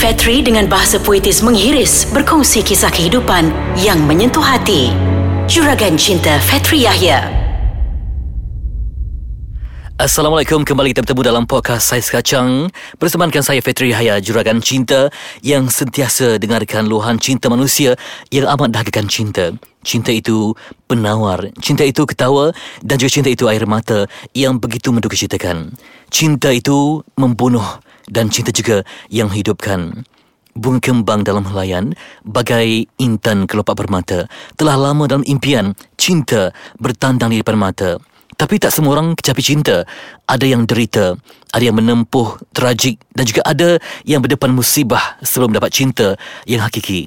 Fetri dengan bahasa puitis menghiris berkongsi kisah kehidupan yang menyentuh hati. Juragan Cinta Fetri Yahya. Assalamualaikum kembali kita bertemu dalam podcast Saiz Kacang Bersamakan saya Fetri Yahya Juragan Cinta Yang sentiasa dengarkan luahan cinta manusia Yang amat dahagakan cinta Cinta itu penawar Cinta itu ketawa Dan juga cinta itu air mata Yang begitu menduga citakan Cinta itu membunuh Dan cinta juga yang hidupkan Bunga kembang dalam helaian Bagai intan kelopak bermata Telah lama dalam impian Cinta bertandang di depan mata tapi tak semua orang kecapi cinta. Ada yang derita, ada yang menempuh tragik dan juga ada yang berdepan musibah sebelum dapat cinta yang hakiki.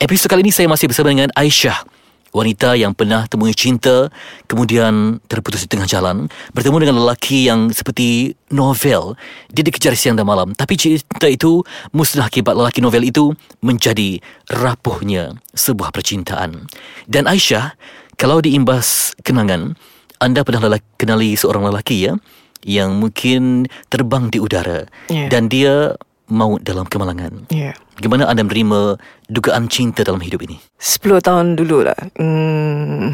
Episod kali ini saya masih bersama dengan Aisyah. Wanita yang pernah temui cinta Kemudian terputus di tengah jalan Bertemu dengan lelaki yang seperti novel. Dia dikejar siang dan malam. Tapi cinta itu musnah akibat lelaki novel itu Menjadi rapuhnya sebuah percintaan. Dan Aisyah Kalau diimbas kenangan anda pernah lelaki, kenali seorang lelaki ya yang mungkin terbang di udara. Ya. dan dia maut dalam kemalangan. Ya. Bagaimana anda menerima dugaan cinta dalam hidup ini? 10 tahun dulu lah. Hmm.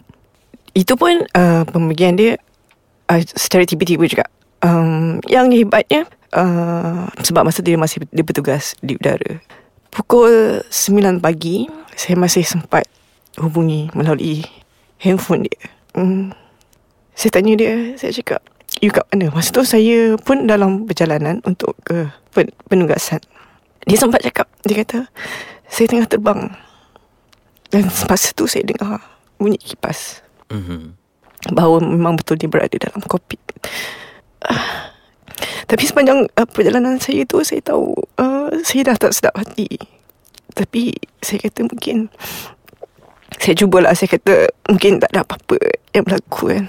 Itu pun uh, pembagian dia uh, secara tiba-tiba juga. Um, yang hebatnya uh, sebab masa dia masih dia bertugas di udara. Pukul 9 pagi saya masih sempat hubungi melalui handphone dia. Hmm. Saya tanya dia, saya cakap, you kat mana? Masa tu saya pun dalam perjalanan untuk ke pen- penugasan. Dia sempat cakap, dia kata, saya tengah terbang. Dan masa tu saya dengar bunyi kipas. Mm-hmm. Bahawa memang betul dia berada dalam kokpit. Ah. Tapi sepanjang uh, perjalanan saya tu, saya tahu uh, saya dah tak sedap hati. Tapi saya kata mungkin saya cubalah saya kata mungkin tak ada apa-apa yang berlaku kan.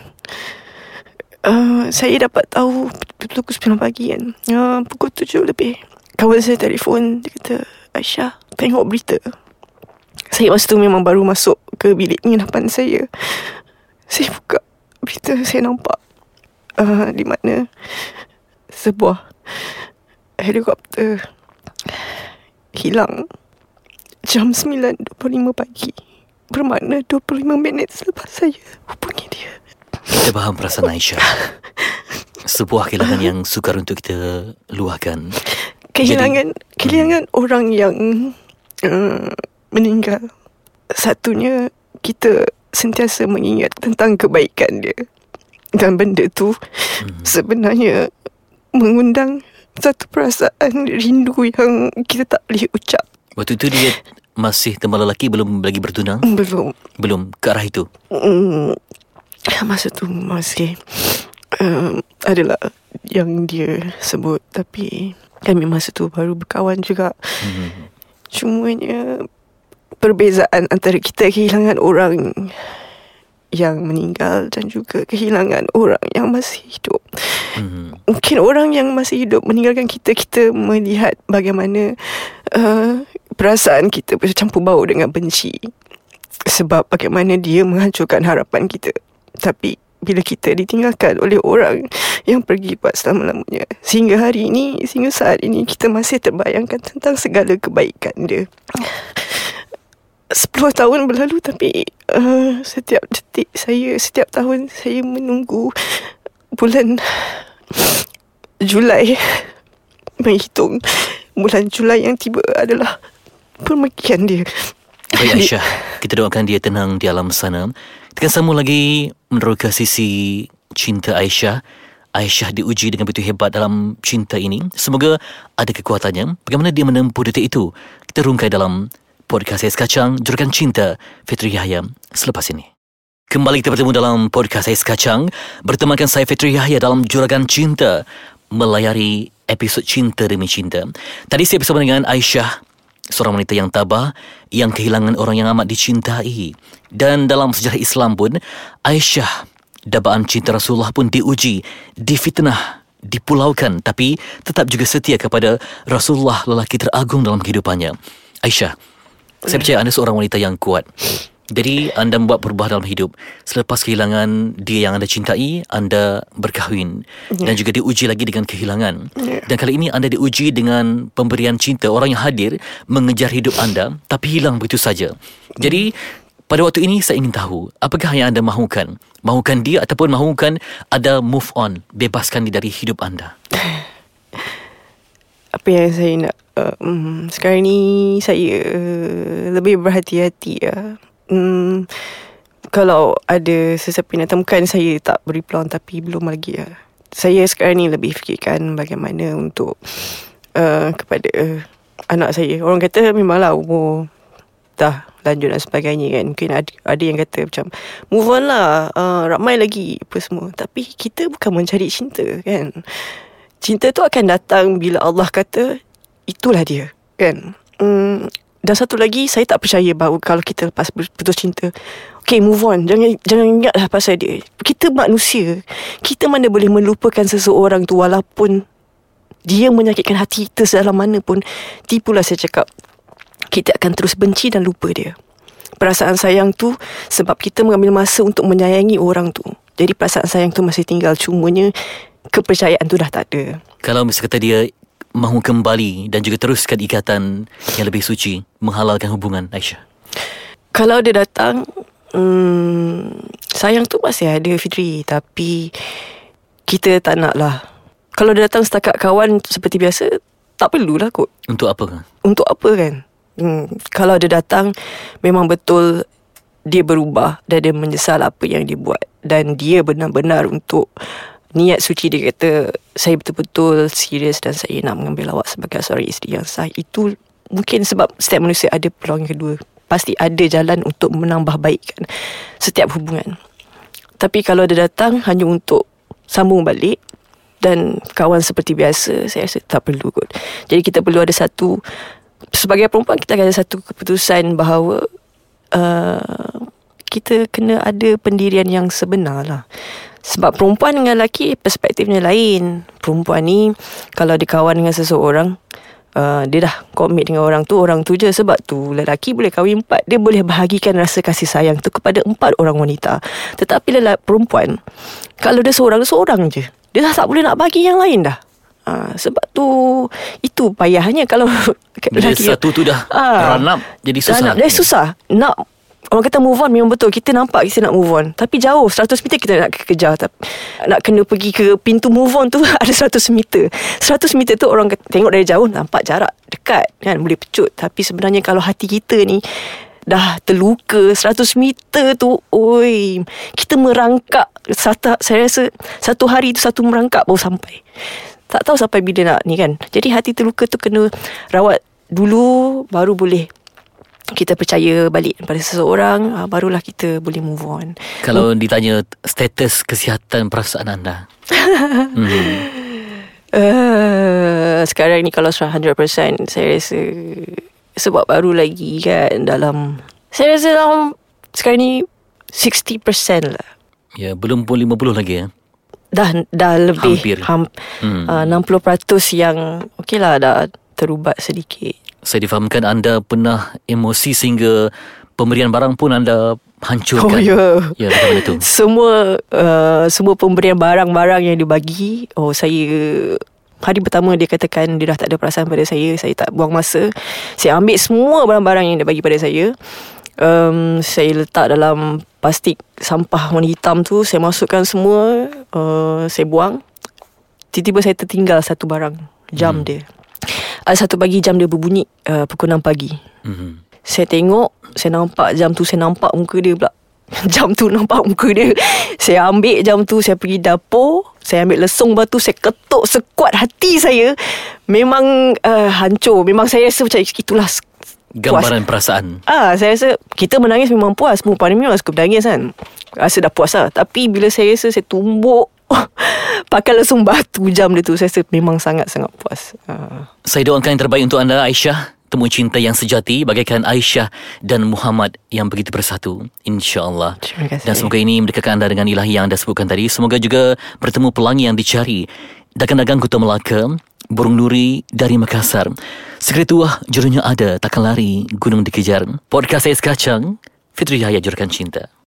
Uh, saya dapat tahu pukul 9 pagi kan. Uh, pukul 7 lebih. Kawan saya telefon dia kata Aisyah tengok berita. Saya masa tu memang baru masuk ke bilik penginapan saya. Saya buka berita saya nampak uh, di mana sebuah helikopter hilang jam 9.25 pagi. Bermakna 25 minit selepas saya hubungi. Kita faham perasaan Aisyah. Sebuah kehilangan yang sukar untuk kita luahkan. Kehilangan kehilangan orang yang uh, meninggal. Satunya kita sentiasa mengingat tentang kebaikan dia. Dan benda tu sebenarnya mengundang satu perasaan rindu yang kita tak boleh ucap. Waktu itu dia masih tembal lelaki belum lagi bertunang? Belum. Belum ke arah itu. Mm, masa tu masih um, adalah yang dia sebut tapi kami masa tu baru berkawan juga. Hmm. Cumanya perbezaan antara kita kehilangan orang yang meninggal dan juga kehilangan orang yang masih hidup. Hmm. Mungkin orang yang masih hidup meninggalkan kita, kita melihat bagaimana uh, perasaan kita bercampur bau dengan benci. Sebab bagaimana dia menghancurkan harapan kita. Tapi bila kita ditinggalkan oleh orang yang pergi buat selama-lamanya. Sehingga hari ini, sehingga saat ini kita masih terbayangkan tentang segala kebaikan dia. 10 tahun berlalu tapi uh, setiap detik saya, setiap tahun saya menunggu bulan Julai menghitung bulan Julai yang tiba adalah permakian dia. Baik Aisyah, kita doakan dia tenang di alam sana. Kita akan sambung lagi meneroka sisi cinta Aisyah. Aisyah diuji dengan begitu hebat dalam cinta ini. Semoga ada kekuatannya. Bagaimana dia menempuh detik itu? Kita rungkai dalam podcast Ais Kacang, Juragan Cinta, Fitri Yahya selepas ini. Kembali kita bertemu dalam podcast Ais Kacang Bertemankan saya Fitri Yahya dalam Juragan Cinta Melayari episod Cinta Demi Cinta Tadi saya bersama dengan Aisyah Seorang wanita yang tabah Yang kehilangan orang yang amat dicintai. Dan dalam sejarah Islam pun Aisyah Dabaan cinta Rasulullah pun diuji Difitnah Dipulaukan. Tapi tetap juga setia kepada Rasulullah lelaki teragung dalam kehidupannya. Aisyah Saya percaya anda seorang wanita yang kuat Jadi anda membuat perubahan dalam hidup. Selepas kehilangan dia yang anda cintai Anda berkahwin. Dan juga diuji lagi dengan kehilangan. Dan kali ini anda diuji dengan pemberian cinta. Orang yang hadir mengejar hidup anda Tapi hilang begitu saja. Jadi pada waktu ini saya ingin tahu Apakah yang anda mahukan? Mahukan dia ataupun mahukan Ada move on Bebaskan dia dari hidup anda? Apa yang saya nak uh, um, Sekarang ni Saya uh, Lebih berhati-hati ya. Um, Kalau ada Sesiapa yang temukan Saya tak beri peluang Tapi belum lagi ya. Saya sekarang ni Lebih fikirkan Bagaimana untuk uh, Kepada uh, Anak saya. Orang kata Memanglah umur Dah lanjut dan sebagainya kan. Mungkin ada, ada yang kata macam Move on lah uh, Ramai lagi Apa semua. Tapi kita bukan mencari cinta kan. Cinta tu akan datang Bila Allah kata Itulah dia Kan. Hmm, Dan satu lagi Saya tak percaya bahawa Kalau kita lepas putus cinta Okay move on Jangan jangan ingatlah pasal dia Kita manusia Kita mana boleh melupakan seseorang tu Walaupun Dia menyakitkan hati kita Sedalam mana pun Tipulah saya cakap kita akan terus benci dan lupa dia. Perasaan sayang tu sebab kita mengambil masa untuk menyayangi orang tu. Jadi perasaan sayang tu masih tinggal cumanya kepercayaan tu dah tak ada. Kalau misalnya kata dia mahu kembali dan juga teruskan ikatan yang lebih suci, menghalalkan hubungan Aisyah. Kalau dia datang, hmm, sayang tu masih ada Fitri. Tapi kita tak nak lah. Kalau dia datang setakat kawan seperti biasa, tak perlulah kot. Untuk apa? Untuk apa kan? Hmm, kalau dia datang, memang betul dia berubah dan dia menyesal apa yang dia buat. Dan dia benar-benar untuk niat suci dia kata saya betul-betul serius dan saya nak mengambil awak sebagai seorang isteri yang sah. Itu mungkin sebab setiap manusia ada peluang yang kedua. Pasti ada jalan untuk menambah baikkan setiap hubungan. Tapi kalau dia datang hanya untuk sambung balik dan kawan seperti biasa saya rasa tak perlu kot. Jadi kita perlu ada satu sebagai perempuan kita ada satu keputusan bahawa uh, kita kena ada pendirian yang sebenar lah sebab perempuan dengan lelaki perspektifnya lain. Perempuan ni kalau dia kawan dengan seseorang, uh, dia dah komit dengan orang tu, orang tu je. Sebab tu lelaki boleh kahwin empat. Dia boleh bahagikan rasa kasih sayang tu kepada empat orang wanita. Tetapi lelaki perempuan, kalau dia seorang, dia seorang je. Dia dah tak boleh nak bagi yang lain dah. Uh, sebab tu Itu payahnya Kalau Bila lelaki, satu tu dah uh, Run up Jadi susah up, Jadi susah Nak Orang kata move on memang betul. Kita nampak kita nak move on. Tapi jauh 100 meter kita nak kejar. Nak kena pergi ke pintu move on tu Ada 100 meter. 100 meter tu orang tengok dari jauh Nampak jarak dekat kan? Boleh pecut. Tapi sebenarnya kalau hati kita ni Dah terluka 100 meter tu Oi. Kita merangkak satu, Saya rasa Satu hari tu satu merangkak baru sampai. Tak tahu sampai bila nak ni kan? Jadi hati terluka tu kena Rawat dulu Baru boleh kita percaya balik pada seseorang uh, barulah kita boleh move on kalau hmm. ditanya status kesihatan perasaan anda hmm. uh, sekarang ni kalau 100% saya rasa sebab baru lagi kan dalam saya rasa dalam sekarang ni 60% lah ya belum pun 50 lagi ya dah dah lebih hampir ham, hmm. uh, 60% yang okey lah dah terubat sedikit saya difahamkan anda pernah emosi sehingga pemberian barang pun anda hancurkan. Oh ya. Ya, itu? Semua uh, semua pemberian barang-barang yang dibagi, oh saya hari pertama dia katakan dia dah tak ada perasaan pada saya, saya tak buang masa. Saya ambil semua barang-barang yang dia bagi pada saya. Um, saya letak dalam plastik sampah warna hitam tu, saya masukkan semua, uh, saya buang. Tiba-tiba saya tertinggal satu barang, jam hmm. dia. Ada satu pagi jam dia berbunyi uh, Pukul 6 pagi. Mm-hmm. Saya tengok Saya nampak jam tu Saya nampak muka dia pula. Jam tu nampak muka dia. Saya ambil jam tu Saya pergi dapur Saya ambil lesung batu Saya ketuk sekuat hati saya. Memang uh, hancur. Memang saya rasa macam Itulah Gambaran puas. perasaan. Ah, Saya rasa Kita menangis memang puas. Perempuan ni memang suka menangis kan. Rasa dah puas lah. Tapi bila saya rasa Saya tumbuk Pakai langsung batu jam dia tu. Saya rasa memang sangat-sangat puas. Uh. Saya doakan yang terbaik untuk anda Aisyah. Temu cinta yang sejati. Bagaikan Aisyah dan Muhammad Yang begitu bersatu. InsyaAllah. Terima kasih. Dan semoga ini mendekatkan anda Dengan ilahi yang anda sebutkan tadi. Semoga juga bertemu pelangi yang dicari. Dagang-dagang Kuta Melaka Burung Nuri dari Makassar. Segera tuah jurunya ada. Takkan lari Gunung dikejar. Podcast saya sekacang Fitri Yahya Juragan Cinta.